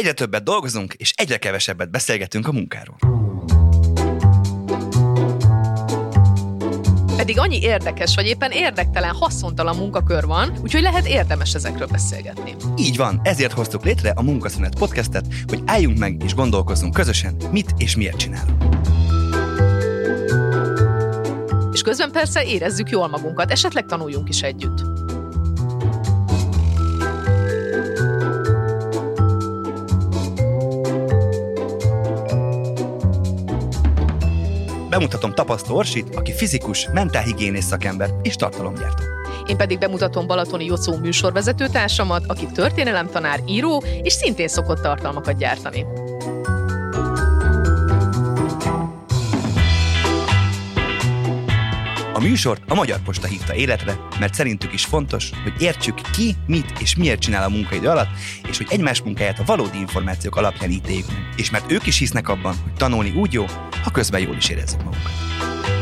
Egyre többet dolgozunk, és egyre kevesebbet beszélgetünk a munkáról. Pedig annyi érdekes, vagy éppen érdektelen, haszontalan munkakör van, úgyhogy lehet érdemes ezekről beszélgetni. Így van, ezért hoztuk létre a Munkaszünet podcastet, hogy álljunk meg és gondolkozzunk közösen, mit és miért csinálunk. És közben persze érezzük jól magunkat, esetleg tanuljunk is együtt. Bemutatom tapasztó Orsit, aki fizikus, mentálhigiénész szakember és tartalomgyártó. Én pedig bemutatom Balatoni Jocó műsorvezető társamat, aki történelemtanár, író, és szintén szokott tartalmakat gyártani. A műsort a Magyar Posta hívta életre, mert szerintük is fontos, hogy értsük ki, mit és miért csinál a munkaidő alatt, és hogy egymás munkáját a valódi információk alapján ítéljük. És mert ők is hisznek abban, hogy tanulni úgy jó, ha közben jól is érezzük magunkat.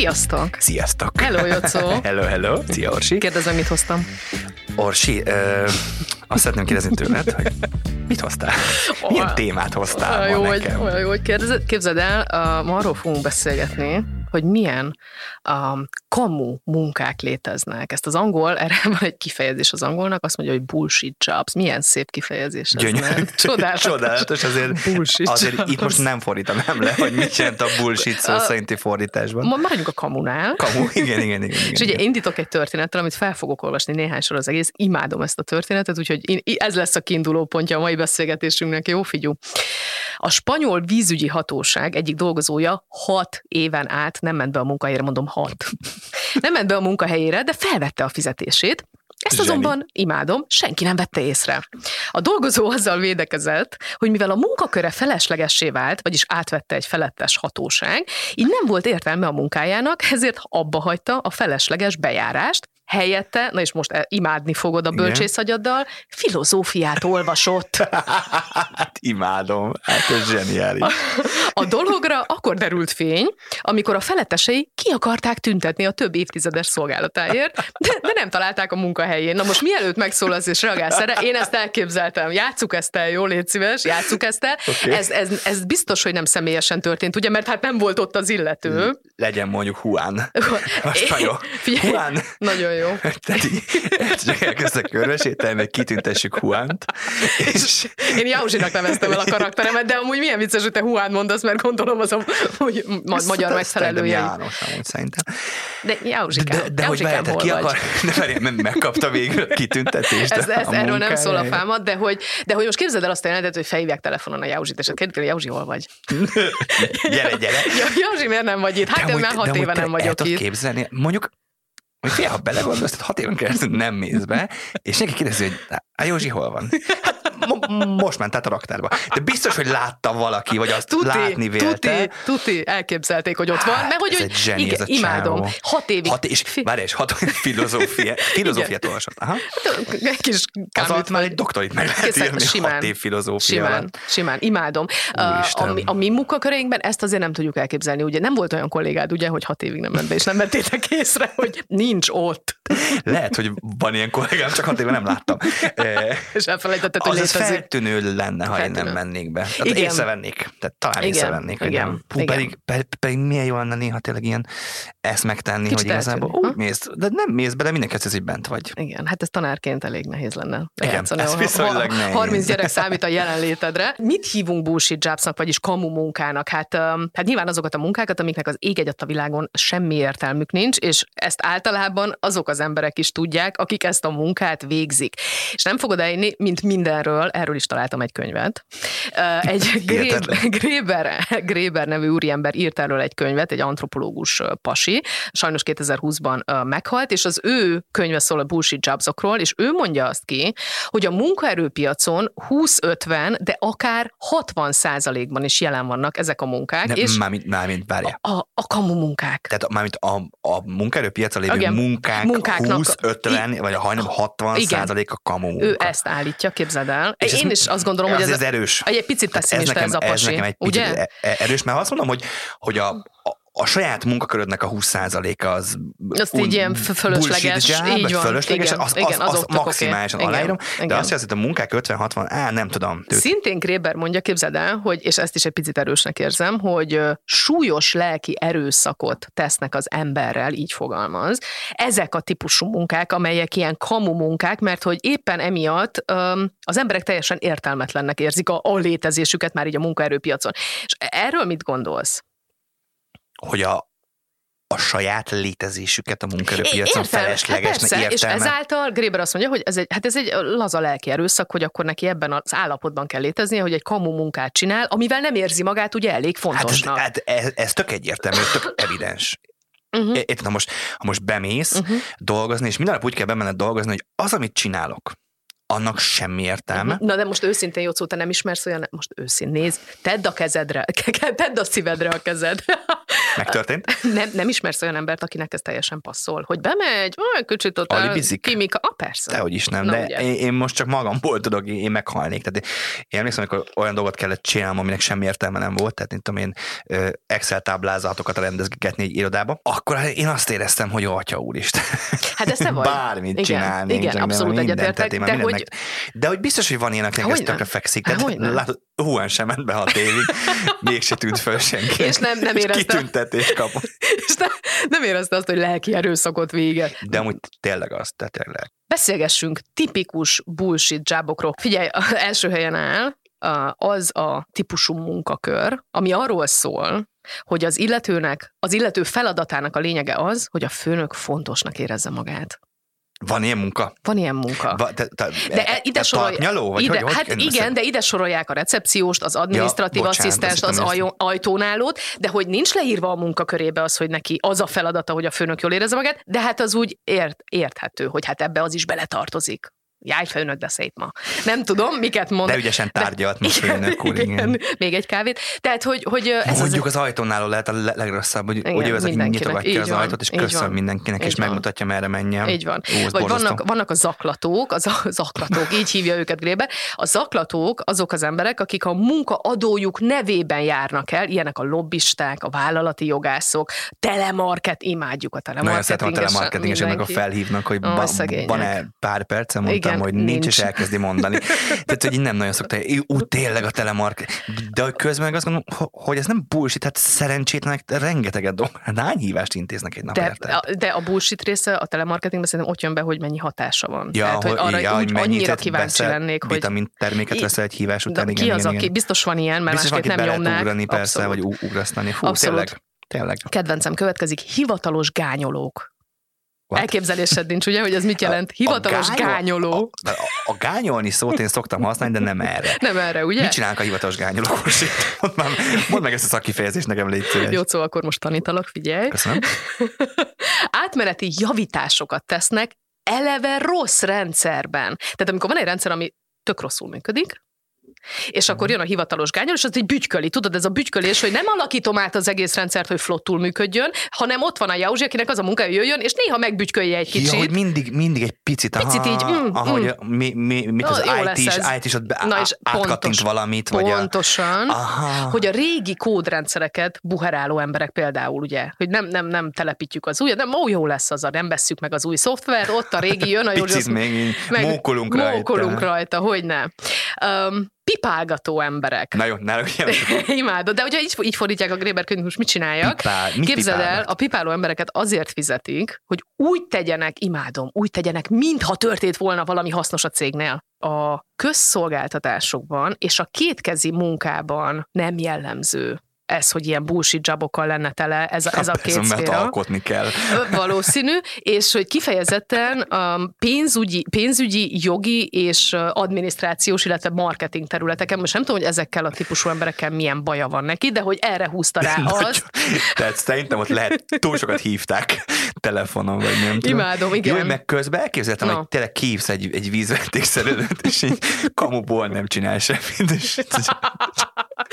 Sziasztok! Sziasztok! Hello, Jocó! hello, hello! Szia, Orsi! Kérdezem, mit hoztam? Orsi, ö, azt szeretném kérdezni tőled, hogy mit hoztál? Milyen témát hoztál Olyan jó, ma hogy, nekem? olyan jó, hogy kérdezed. Képzeld el, uh, ma arról fogunk beszélgetni, hogy milyen um, kamu munkák léteznek. Ezt az angol, erre van egy kifejezés az angolnak, azt mondja, hogy bullshit jobs. Milyen szép kifejezés ez, Gyönyörű. nem? Csodálatos. Csodálatos, azért, Bullshit azért jobs. itt most nem fordítanám le, hogy mit jelent a bullshit szó A- szerinti fordításban. Ma maradjunk a kamunál. Kamu, igen, igen, igen. igen. És ugye indítok egy történettel, amit fel fogok olvasni néhányszor az egész. Imádom ezt a történetet, úgyhogy én, ez lesz a kiinduló pontja a mai beszélgetésünknek. Jó, figyú. A spanyol vízügyi hatóság egyik dolgozója hat éven át nem ment be a munkahelyére, mondom hat. Nem ment be a munkahelyére, de felvette a fizetését, ezt Zseni. azonban imádom, senki nem vette észre. A dolgozó azzal védekezett, hogy mivel a munkaköre feleslegessé vált, vagyis átvette egy felettes hatóság, így nem volt értelme a munkájának, ezért abba hagyta a felesleges bejárást, helyette, na és most e- imádni fogod a bölcsészagyaddal, filozófiát olvasott. Hát imádom, hát ez zseniális. A dologra akkor derült fény, amikor a felettesei ki akarták tüntetni a több évtizedes szolgálatáért, de, de nem találták a munkahelyén. Na most mielőtt megszólalsz és reagálsz erre, én ezt elképzeltem. Játsszuk ezt el, jó, légy szíves, játsszuk ezt el. Oké. Ez, ez, ez biztos, hogy nem személyesen történt, ugye, mert hát nem volt ott az illető. Legyen mondjuk Juan. Már jó. Figyelj, Juan. Nagyon jó. Tehát így, csak elkezdtek körbesételni, meg kitüntessük Juant. És Én Jauzsinak neveztem el a karakteremet, de amúgy milyen vicces, hogy te Huán mondasz, mert gondolom az a hogy ma- Ezt- magyar megfelelője. János, amúgy szerintem. De Jauzsikám, De, de hogy várj, tehát hol ki akar, de várj, meg- megkapta végül a kitüntetést. Ez, ez, a erről nem szól a fámat, de hogy, de hogy most képzeld el azt a jelenetet, hogy felhívják telefonon a Jauzsit, és kérdezik, hogy Jauzsi, hol vagy? Gyere, gyere. Ja, Jauzsi, miért nem vagy itt? Hát én amúgy- már hat éve nem vagyok itt. képzelni, mondjuk, hogy fél, ha belegondolsz, tehát hat éven keresztül nem mész be, és neki kérdezi, hogy a Józsi hol van? Hát most ment át a raktárba. De biztos, hogy látta valaki, vagy azt Tuti, látni vélte. tuti, tuti, elképzelték, hogy ott van, Hát, mert hogy, ez egy zseni, igen, ez a imádom. csávó. Hat évig. Hat, és várj, és hat filozófia, filozófiát olvasott. Aha. egy kis Az alatt már egy doktorit meg lehet Készen- írni, simán. hat év filozófia Simán, simán, imádom. Úristen. a, mi- a mi munkaköreinkben ezt azért nem tudjuk elképzelni. Ugye nem volt olyan kollégád, ugye, hogy hat évig nem ment be, és nem vettétek észre, hogy nincs ott. Lehet, hogy van ilyen kollégám, csak hat éve nem láttam. És elfelejtetted, hogy Létezik. feltűnő lenne, ha én Feltűnő. nem mennék be. Tehát Igen. észrevennék. Tehát talán Igen, észrevennék, igen, nem. Hú, igen. pedig, pedig, pedig, milyen jó lenne néha tényleg ilyen ezt megtenni, Kicsit hogy igazából eltűnni, úgy mész, de nem mész be, de mindenki hiszi, hogy bent vagy. Igen, hát ez tanárként elég nehéz lenne. Igen, ez viszonylag nehéz. 30 gyerek számít a jelenlétedre. Mit hívunk bullshit jobsnak, vagyis kamu munkának? Hát, hát nyilván azokat a munkákat, amiknek az ég egyet a világon semmi értelmük nincs, és ezt általában azok az emberek is tudják, akik ezt a munkát végzik. És nem fogod elhinni, mint mindenről, erről is találtam egy könyvet. Egy. Gréber, Gréber nevű úriember írt erről egy könyvet, egy antropológus pasi, sajnos 2020-ban ö, meghalt, és az ő könyve szól a bullshit jobsokról, és ő mondja azt ki, hogy a munkaerőpiacon 20-50, de akár 60 százalékban is jelen vannak ezek a munkák, Nem, és mármint, mármint, várjál. a, a kamu munkák. Tehát mármint a, a munkaerőpiacon lévő Igen, munkák, munkáknak- 20-50, vagy a hajnam 60 Igen. százalék a kamu munka. Ő ezt állítja, képzeld el. És Én ez- is azt gondolom, hogy ez, ez, ez erős. egy picit Hát pessimista ez, a pasi. ez nekem egy picit ugye? e- erős, mert azt mondom, hogy, hogy a, a, a saját munkakörödnek a 20%-a az Azt úgy így ilyen fölösleges, job, így van, fölösleges, igen, az, az, igen, az, az maximálisan Igen, aláírom, de igen. azt jelenti, hogy a munkák 50-60, á, nem tudom. Tőt, Szintén Gréber mondja, képzeld el, hogy, és ezt is egy picit erősnek érzem, hogy súlyos lelki erőszakot tesznek az emberrel, így fogalmaz. Ezek a típusú munkák, amelyek ilyen kamu munkák, mert hogy éppen emiatt öm, az emberek teljesen értelmetlennek érzik a, a létezésüket már így a munkaerőpiacon. És erről mit gondolsz? Hogy a, a saját létezésüket a munkaerőpiacon feleslegesnek hát és ezáltal Gréber azt mondja, hogy ez egy, hát ez egy laza lelki erőszak, hogy akkor neki ebben az állapotban kell léteznie, hogy egy kamu munkát csinál, amivel nem érzi magát ugye elég Hát, ez, fontosnak. hát ez, ez tök egyértelmű, tök evidens. uh-huh. É- Érted, ha most, ha most bemész Uh-huh. dolgozni, és minden nap úgy kell bemenned dolgozni, hogy az, amit csinálok, annak semmi értelme. Na de most őszintén, Jocó, te nem ismersz olyan, most őszintén nézd, tedd a kezedre, tedd a szívedre a kezed. Megtörtént? Nem, nem ismersz olyan embert, akinek ez teljesen passzol, hogy bemegy, olyan kicsit ott a Alibizik? kimika, ah, persze. Dehogy is nem, Na, de ugye. én, én, most csak magamból tudok, én én meghalnék. Tehát én emlékszem, amikor olyan dolgot kellett csinálnom, aminek semmi értelme nem volt, tehát mint tudom én Excel táblázatokat rendezgetni egy irodába, akkor én azt éreztem, hogy atya úristen. Hát ez te vagy. Bármit Igen, csinálni. igen, abszolút egyetértek, de hogy- de hogy biztos, hogy van ilyen, akinek ez tökre fekszik. Há, Tehát látod, Huan sem ment be hat évig, mégse tűnt föl senki. És nem- nem érezte. Kitüntetés kapott. És ne, nem érezte azt, hogy lelki erőszakot vége. De amúgy tényleg az, tehát tényleg. Beszélgessünk tipikus bullshit jobokról. Figyelj, első helyen áll az a típusú munkakör, ami arról szól, hogy az illetőnek, az illető feladatának a lényege az, hogy a főnök fontosnak érezze magát. Van ilyen munka? Van ilyen munka. Va, te, te, De e- ide sorolj- Nyaló, vagy ide, hogy, hogy hát igen, de ide sorolják a recepcióst, az adminisztratív Ja, asszisztenst, az ajó, ajtónálót, de hogy nincs leírva a munkakörébe az, hogy neki az a feladata, hogy a főnök jól érezze magát, de hát az úgy ért, érthető, hogy hát ebbe az is beletartozik. Jaj, főnök, de szép ma. Nem tudom, miket mond. De ügyesen tárgyalt most igen, főnök úr, igen. igen. Még egy kávét. Tehát, hogy, hogy ez Mondjuk az... az ajtónál lehet a le- legrosszabb, hogy Igen, ugye ő mindenkinek. nyitogatja Így az van, ajtót, és köszön van. mindenkinek, Így és van. megmutatja, merre menjen. Így van. Ó, Vagy borzasztó. vannak, vannak a zaklatók, az a zaklatók, így hívja őket Gréber. A zaklatók azok az emberek, akik a munkaadójuk nevében járnak el, ilyenek a lobbisták, a vállalati jogászok, telemarket, imádjuk a Nagyon szeretem a telemarketingeset. telemarketingeseknek, a felhívnak, hogy ba, van-e pár percem, mondtam, Igen, hogy nincs, nincs. és elkezdi mondani. Tehát, hogy nem nagyon szokta. Ú, tényleg a telemarket. De hogy közben meg azt gondolom, ho- hogy ez nem bullshit, hát szerencsétlenek rengeteget dolg. Hát hány hívást intéznek egy nap De, a- de a bullshit része a telemarketingben szerintem ott jön be, hogy mennyi hatása van. Ja, Tehát, hogy arra ja, úgy, mennyit annyira kíváncsi lennék, hogy Vitamin terméket veszel egy hívás után, igen, ki az, igen, aki biztos van ilyen, mert Biztos, másképp nem nyomnák. ugrani, persze, vagy ugrasztani. Fú, Abszolút. tényleg, tényleg. Kedvencem következik, hivatalos gányolók. What? Elképzelésed nincs, ugye, hogy ez mit jelent? Hivatalos A gányol- gányoló. A, a, a gányolni szót én szoktam használni, de nem erre. Nem erre, ugye? Mit csinálnak a hivatalos gányolók? Mondd, már, mondd meg ezt a szakifejezést nekem, légy szíves. Jó, szóval akkor most tanítalak, figyelj. Köszönöm. Átmeneti javításokat tesznek eleve rossz rendszerben. Tehát amikor van egy rendszer, ami tök rosszul működik, és Mhm. akkor jön a hivatalos gányol, és az egy bütyköli. Tudod, ez a bütykölés, hogy nem alakítom át az egész rendszert, hogy flottul működjön, hanem ott van a Jauzsi, akinek az a hogy jöjjön, és néha megbütykölje egy kicsit. Ja, hogy mindig, mindig egy picit, aha, Picit így, mm, ahogy mm. a- mi, mi, mit az jó IT is. IT is ott be, Na és átkattint pontos- valamit, vagy a... Pontosan. Aha. hogy a régi kódrendszereket buheráló emberek például, ugye, hogy nem, nem, nem telepítjük az újat, nem, ó, jó lesz az, a, nem vesszük meg az új szoftvert, ott a régi jön, a jó, Picit még így meg mókolunk rajta. mókolunk rajta, hogy ne. Um, pipálgató emberek. Na jó, ne. Imádod, de ugye így, így fordítják a Gréber könyv, most mit csináljak? Pipál, mit Képzeld el, pipálgat? a pipáló embereket azért fizetik, hogy úgy tegyenek, imádom, úgy tegyenek, mintha történt volna valami hasznos a cégnél. A közszolgáltatásokban és a kétkezi munkában nem jellemző ez, hogy ilyen bullshit jobokkal lenne tele, ez a, ez a két mert alkotni kell. Valószínű, és hogy kifejezetten um, pénzügyi, pénzügyi, jogi és adminisztrációs, illetve marketing területeken, most nem tudom, hogy ezekkel a típusú emberekkel milyen baja van neki, de hogy erre húzta rá az. Tehát szerintem ott lehet, túl sokat hívták telefonon, vagy nem tudom. Imádom, igen. Jó, meg közben elképzeltem, Na. hogy tényleg kívsz egy, egy vízvetékszerelőt, és így kamuból nem csinál semmit. És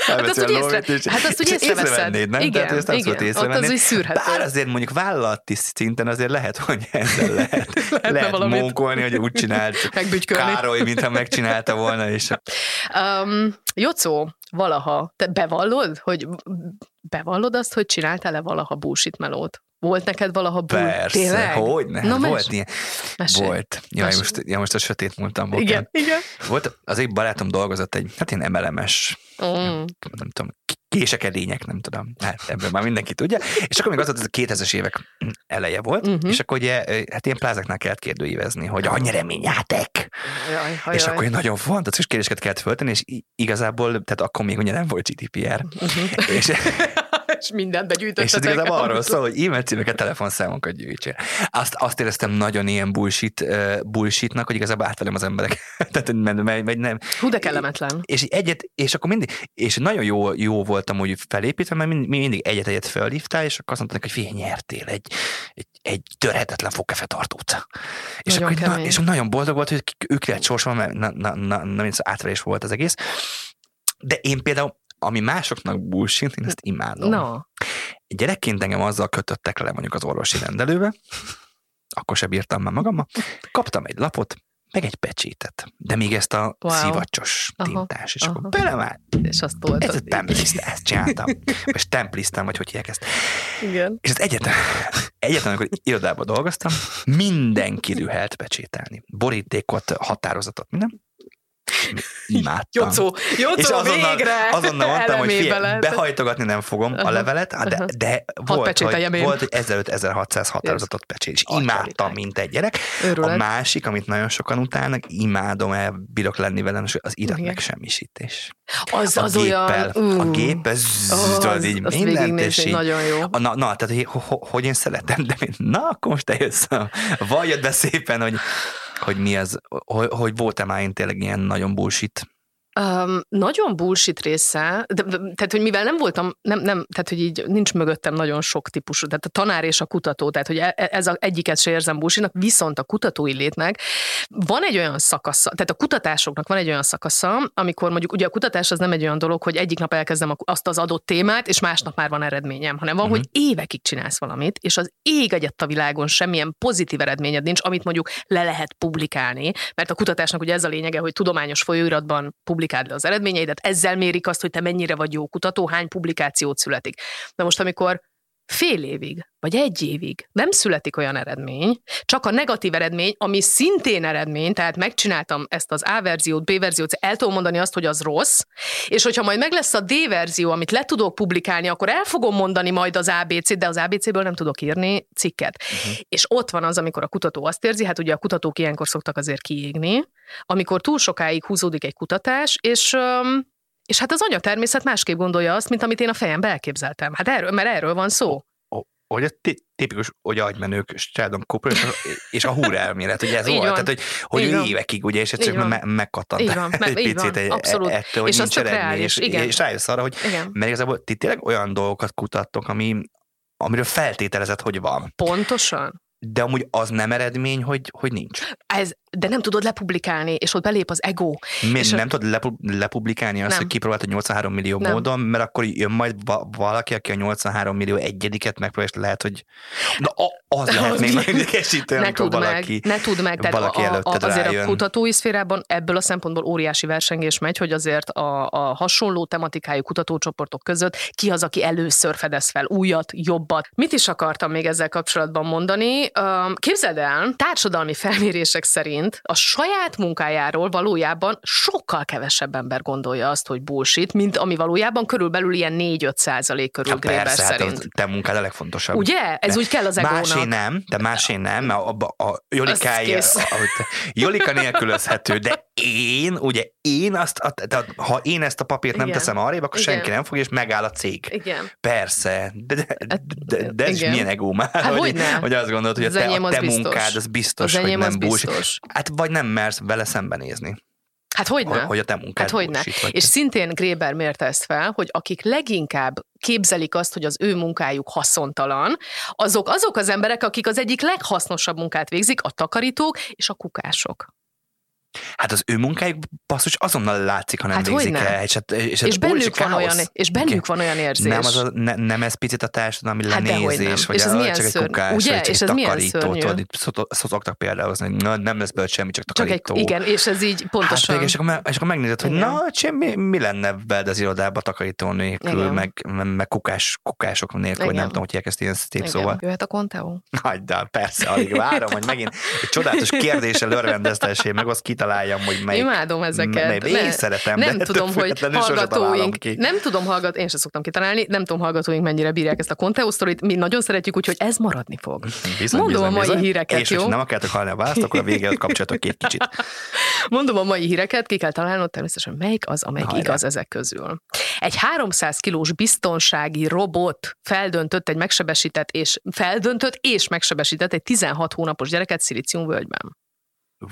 Hát azt úgy észre, hát azt úgy észreveszed. nem? Igen, Tehát, ezt igen, ott az úgy szűrhető. Bár azért mondjuk vállalati szinten azért lehet, hogy ezzel lehet, Lehetne lehet valamit. mókolni, hogy úgy csinált. Károly, mintha megcsinálta volna, és Um, Jocó, valaha, te bevallod, hogy bevallod azt, hogy csináltál-e valaha bullshit melót? Volt neked valaha bull? persze, Tényleg? hogy ne, Na, hát mes- volt ilyen. mesélj. Volt. Jaj, Mesélj. most, ja, most a sötét múltam volt. Igen, igen. Volt, az egy barátom dolgozott egy, hát ilyen emelemes, Mm. nem tudom, késekedények, nem tudom, hát ebből már mindenki tudja. És akkor még az volt, ez a 2000-es évek eleje volt, uh-huh. és akkor ugye, hát ilyen plázáknál kellett kérdőívezni, hogy annyi reményátek. Jaj, És akkor nagyon fantasztikus kérdéseket kellett föltenni, és igazából, tehát akkor még ugye nem volt GDPR. Mhm. és, és mindent és begyűjtöttetek. ez igazából arról szól, hogy e-mail címeket, telefonszámokat gyűjtsél. Azt, azt éreztem nagyon ilyen bullshit, uh, bullshitnak, hogy igazából átvelem az emberek. Tehát, mert, mert nem, Hú, de kellemetlen. és egyet, és akkor mindig, és nagyon jó, jó voltam úgy felépítve, mert mind- mindig egyet-egyet felhívtál, és akkor azt mondták, hogy figyelj, nyertél egy, egy, egy törhetetlen fogkefetartót. És Nagyon akkor na, és nagyon boldog volt, hogy ők lett sorsolva, mert na, na, na, na átverés volt az egész. De én például, ami másoknak bullshit, én ezt imádom. Na, Gyerekként engem azzal kötöttek le mondjuk az orvosi rendelőbe, akkor se bírtam már magammal, kaptam egy lapot, meg egy pecsétet, de még ezt a Wow. szivacsos tintás, és aha. akkor belemált, és azt volt. ez a templista, ezt csináltam. Vagy templiztam, vagy hogy hívják ezt. Igen. És az egyetlen, egyetlen, amikor irodában dolgoztam, mindenki rühelt pecsételni. Borítékot, határozatot, minden. Imádtam. Jocó, Jocó, És azonnal, végre azonnal mondtam, hogy figyelj, behajtogatni nem fogom Aha, a levelet, de, de volt, hogy, én. volt, hogy 1500 határozatot pecsét, és imádtam, mint egy gyerek. Őrület. A másik, amit nagyon sokan utálnak, imádom, el bírok lenni velem, az irat megsemmisítés. Az, A az géppel, olyan... a géppel, tudod, így mindent, és így, nagyon jó. a- Na, na, tehát hogy, ho- hogy én szeretem, de na, akkor most te jössz. Valljad be szépen, hogy, hogy mi az, hogy, hogy volt-e már én tényleg ilyen nagyon bullshit. Um, nagyon bullshit része, de, de, tehát hogy mivel nem voltam, nem, nem, tehát hogy így nincs mögöttem nagyon sok típusú, tehát a tanár és a kutató, tehát hogy e- e- ez a, egyiket se érzem bullshitnak, viszont a kutatói létnek van egy olyan szakasza, tehát a kutatásoknak van egy olyan szakasza, amikor mondjuk ugye a kutatás az nem egy olyan dolog, hogy egyik nap elkezdem azt az adott témát, és másnap már van eredményem, hanem van, Mhm. uh-huh. hogy évekig csinálsz valamit, és az ég egyet a világon semmilyen pozitív eredményed nincs, amit mondjuk le lehet publikálni, mert a kutatásnak ugye ez a lényege, hogy tudományos folyóiratban publikáld le az eredményeidet, ezzel mérik azt, hogy te mennyire vagy jó kutató, hány publikációt születik. Na most, amikor fél évig, vagy egy évig nem születik olyan eredmény, csak a negatív eredmény, ami szintén eredmény, tehát megcsináltam ezt az A verziót, B verziót, el tudom mondani azt, hogy az rossz, és hogyha majd meg lesz a D verzió, amit le tudok publikálni, akkor el fogom mondani majd az ABC-t, de az ABC-ből nem tudok írni cikket. Uh-huh. És ott van az, amikor a kutató azt érzi, hát ugye a kutatók ilyenkor szoktak azért kiégni, amikor túl sokáig húzódik egy kutatás, és és hát az anyatermészet másképp gondolja azt, mint amit én a fejembe elképzeltem. Hát erről, mert erről van szó. hogy a ti- tipikus, hogy agymenők, Sheldon Cooper és a, és a húr elmélet, ugye ez Így volt, van. tehát hogy, hogy Így évekig, ugye, és egyszerűen me- megkattant Így van, egy így picit van, abszolút. ettől, hogy És nincs eredmény, reális, és, igen. és rájössz arra, hogy Igen. mert igazából ti tényleg olyan dolgokat kutattok, ami, amiről feltételezed, hogy van. Pontosan. De amúgy az nem eredmény, hogy, hogy nincs. Ez, de nem tudod lepublikálni, és ott belép az ego. Mi És nem a- tudod lepu- lepublikálni azt, Nem. hogy kipróbáltad 83 millió Nem. módon, mert akkor jön majd va- valaki, aki a 83 millió egyediket megpróbálja, és lehet, hogy na, a- az lehet még nagyon idegesítő, Ne tudd valaki... meg, ne tudd meg. Tehát valaki a, a, azért rájön. a kutatói szférában ebből a szempontból óriási versengés megy, hogy azért a, a hasonló tematikájú kutatócsoportok között ki az, aki először fedez fel újat, jobbat. Mit is akartam még ezzel kapcsolatban mondani? Öm, Képzeld el, társadalmi felmérések szerint a saját munkájáról valójában sokkal kevesebb ember gondolja azt, hogy bullshit, mint ami valójában körülbelül ilyen 4-5 százalék körül Hát Gréber persze, hát szerint. a te munkád a legfontosabb. Ugye? Ez De úgy kell az egónak. Másé nem, de másé nem, mert a, a, Jolikája, Jolika nélkülözhető, de én, ugye én azt, a, tehát ha én ezt a papírt nem Igen. teszem arrébb, akkor Igen. senki nem fog, és megáll a cég. Igen. Persze, de, de, de, de ez is Igen. milyen egó már, Hát hogy, hogyne. hogy azt gondolod, hogy a Az te, enyém a te biztos. munkád az biztos, Az hogy nem bullshit. biztos. Hát vagy nem mersz vele szembenézni, Hát hogy hogy, hogy a te munkád Hát hogy ne? bullshit, vagy És szintén Gréber mérte ezt fel, hogy akik leginkább képzelik azt, hogy az ő munkájuk haszontalan, azok azok az emberek, akik az egyik leghasznosabb munkát végzik, a takarítók és a kukások. Hát az ő munkájuk basszus azonnal látszik, ha nem Hát végzik el. És, hát, és, És hát bennük óriási van, olyan, káosz. és bennük van olyan érzés. Nem, az a, ne, nem ez picit a társadalmi Hát lenézés, vagy És ez a, milyen csak egy kukás, ugye? vagy És egy ez milyen takarító, szörnyű? szoktak- példáhozni, hogy na, nem lesz belőle semmi, csak Csak egy, takarító. igen, és ez így Hát pontosan. igen, és akkor, és akkor megnézed, hogy Igen. na, sem, mi, mi lenne veled az irodába takarító nélkül, meg, meg, kukás, kukások nélkül, hogy Igen. nem tudom, hogy ezt ilyen szép szóval. Jöhet a Conteo? Hagyd persze, alig várom, hogy megint egy csodálatos kérdéssel örvendeztessél, meg azt kitaláljam, hogy melyik. Imádom ezeket. melyik- Én szeretem, nem de tudom, hogy hallgatóink, ki. nem tudom hallgat, én sem szoktam kitalálni, nem tudom hallgatóink mennyire bírják ezt a Conteo sztorit, mi nagyon szeretjük, úgyhogy ez maradni fog. Bizony, Mondom bizony, a mai bizony. híreket, És jó? nem akartok hallani a választ, akkor a előtt kapcsolatok két kicsit. Mondom a mai híreket, ki kell találnod természetesen melyik az, amelyik Hajrá. igaz ezek közül. Egy 300 kilós biztonsági robot feldöntött egy megsebesített és feldöntött és megsebesített egy 16 hónapos gyereket Szilíciumvölgyben.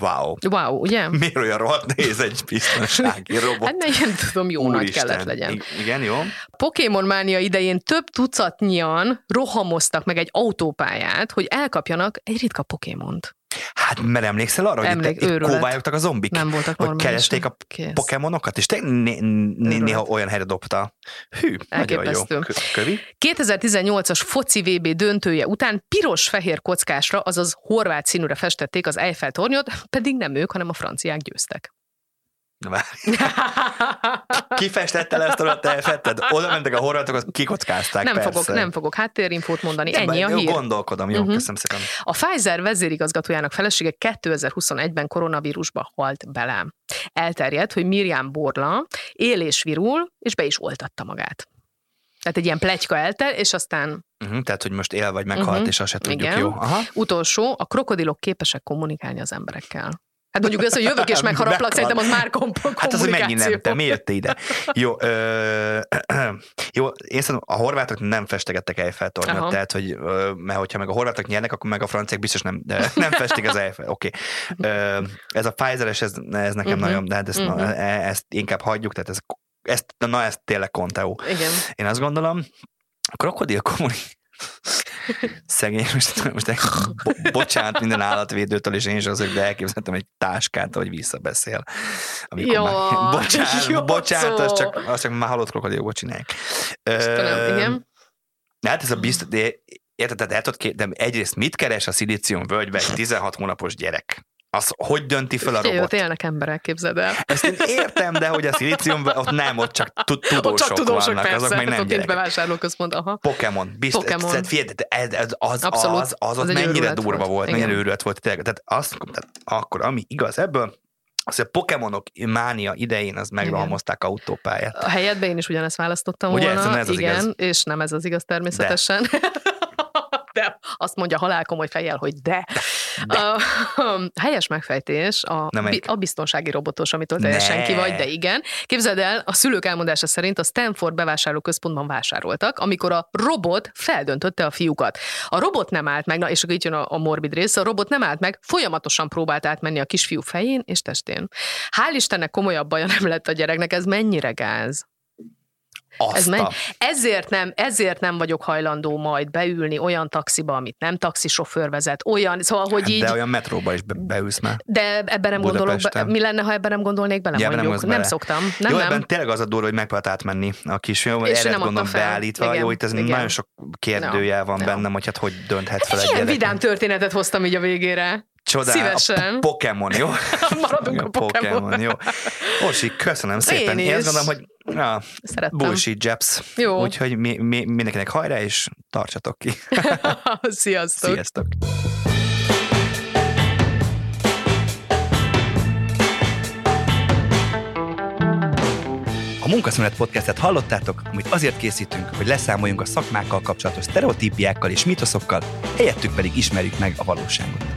Wow. Wow, ugye? Miért olyan rohadt néz egy biztonsági robot? Hát nem tudom, jó nagy Úristen. kellett legyen. I- Igen, jó. Pokémon mánia idején több tucatnyian rohamoztak meg egy autópályát, hogy elkapjanak egy ritka Pokémont. Hát, mert emlékszel arra, hogy Emlék, itt, itt őrület. kóvályogtak a zombik? Nem voltak hogy keresték a Kész. Pokémonokat, és te né- né- néha olyan helyre dobta. Hű, nagyon jó. Elképesztő. Kö- Kövi? 2018-as foci VB döntője után piros-fehér kockásra, azaz horvát színűre festették az Eiffel tornyot, pedig nem ők, hanem a franciák győztek. Na, várj. Ki festette le ezt a te fetted? Oda mentek a horvátok, az kikockázták, nem, persze. fogok, nem fogok háttérinfót mondani, Nem, ennyi a jó, hír. Gondolkodom, jó, Mhm. köszönöm szépen. A Pfizer vezérigazgatójának felesége 2021-ben koronavírusba halt bele. Elterjedt, hogy Miriam Borla él és virul, és be is oltatta magát. Tehát egy ilyen pletyka elter, és aztán Uh-huh, tehát, hogy most él vagy meghalt, Mhm. és azt se tudjuk, Igen. jó. Aha. utolsó, a krokodilok képesek kommunikálni az emberekkel. Hát mondjuk az, hogy jövök és megharaplak, szerintem az már kom- Hát az mennyi kommunikáció. nem, te miért jöttél ide? Jó, ö, jó, én szerintem a horvátok nem festegettek Eiffel tornyot, tehát, hogy, ö, mert hogyha meg a horvátok nyernek, akkor meg a franciák biztos nem, de nem festik az Eiffel, oké. Okay. Ez a Pfizeres, ez, ez nekem Mhm. nagyon, de hát ezt, Mhm. e- ezt inkább hagyjuk, tehát ez, ezt, na ez tényleg konteó. Igen. Én azt gondolom, a krokodil kommunik... Szegény, most, most egy, bo- bocsánat minden állatvédőtől, és én is az, hogy elképzeltem egy táskát, hogy visszabeszél. Amikor Jaj, már, bocsánat, jó bocsánat, az szó. csak, az csak már halott krokodilból csinálják. Istenem, Ö, igen. Hát ez a biztos, de érted, tehát el tudod de egyrészt mit keres a szilícium völgyben egy 16 hónapos gyerek? Az hogy dönti fel a Figyelj, ott robot? élnek emberek, képzeld el. Ezt én értem, de hogy a szilícium, ott nem, ott csak tud- tudósok, Ott csak tudósok, vannak, persze, azok meg nem ott gyerekek. bevásárlóközpont, aha. Pokémon, biztos. Pokémon. Tehát figyelj, ez, ez, az, Abszolút. az, az, Az mennyire durva volt. volt, mennyire őrület volt tényleg. Tehát, azt, tehát akkor, ami igaz ebből, az, hogy a Pokémonok mánia idején az megrohamozták autópályát. A helyedben én is ugyanezt választottam Ugye, volna. ez- ez az igen, igaz. és nem ez az igaz természetesen. De. de azt mondja halálkomoly fejjel, hogy de. De. A, a helyes megfejtés a, Na, a biztonsági robotos, amitől teljesen Ne. ki vagy, de igen. Képzeld el, a szülők elmondása szerint a Stanford bevásárlóközpontban vásároltak, amikor a robot feldöntötte a fiúkat. A robot nem állt meg, na és akkor itt jön a, a morbid része, a robot nem állt meg, folyamatosan próbált átmenni a kisfiú fején és testén. Hál' Istennek komolyabb baja nem lett a gyereknek, ez mennyire gáz. Azt Ez menj, ezért, nem, ezért nem vagyok hajlandó majd beülni olyan taxiba, amit nem taxisofőr vezet, olyan, szóval, hogy így, Hát De olyan metróba is be, beülsz már. de ebben nem gondolok, be, mi lenne, ha ebben nem gondolnék bele, Ja, nem mondjuk. Nem, bele. szoktam. Nem, jó, nem. ebben tényleg az a durva, hogy megpróbált átmenni a kisfiú, És erre nem gondolom fel. beállítva. Igen, Jó, itt ez igen. nagyon sok kérdőjel van Ja. bennem, hogy hát hogy dönthet fel egy Ilyen vidám történetet hoztam így a végére. Csodál, Szívesen. A Pokémon, jó? Maradunk a Pokémon. jó. Orsi, köszönöm szépen. Én Én, azt is. gondolom, hogy ja, Szerettem. bullshit jabs. Jó. Úgyhogy mi, mi, mindenkinek hajrá, és tartsatok ki. Sziasztok. Sziasztok. A Munkaszünet podcastet hallottátok, amit azért készítünk, hogy leszámoljunk a szakmákkal kapcsolatos sztereotípiákkal és mitoszokkal, helyettük pedig ismerjük meg a valóságot.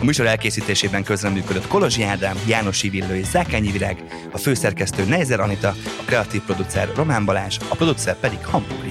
A műsor elkészítésében közreműködött Kolozsi Ádám, János Villő és Zákányi Virág, a főszerkesztő Neizer Anita, a kreatív producer Román Balázs, a producer pedig Hamburg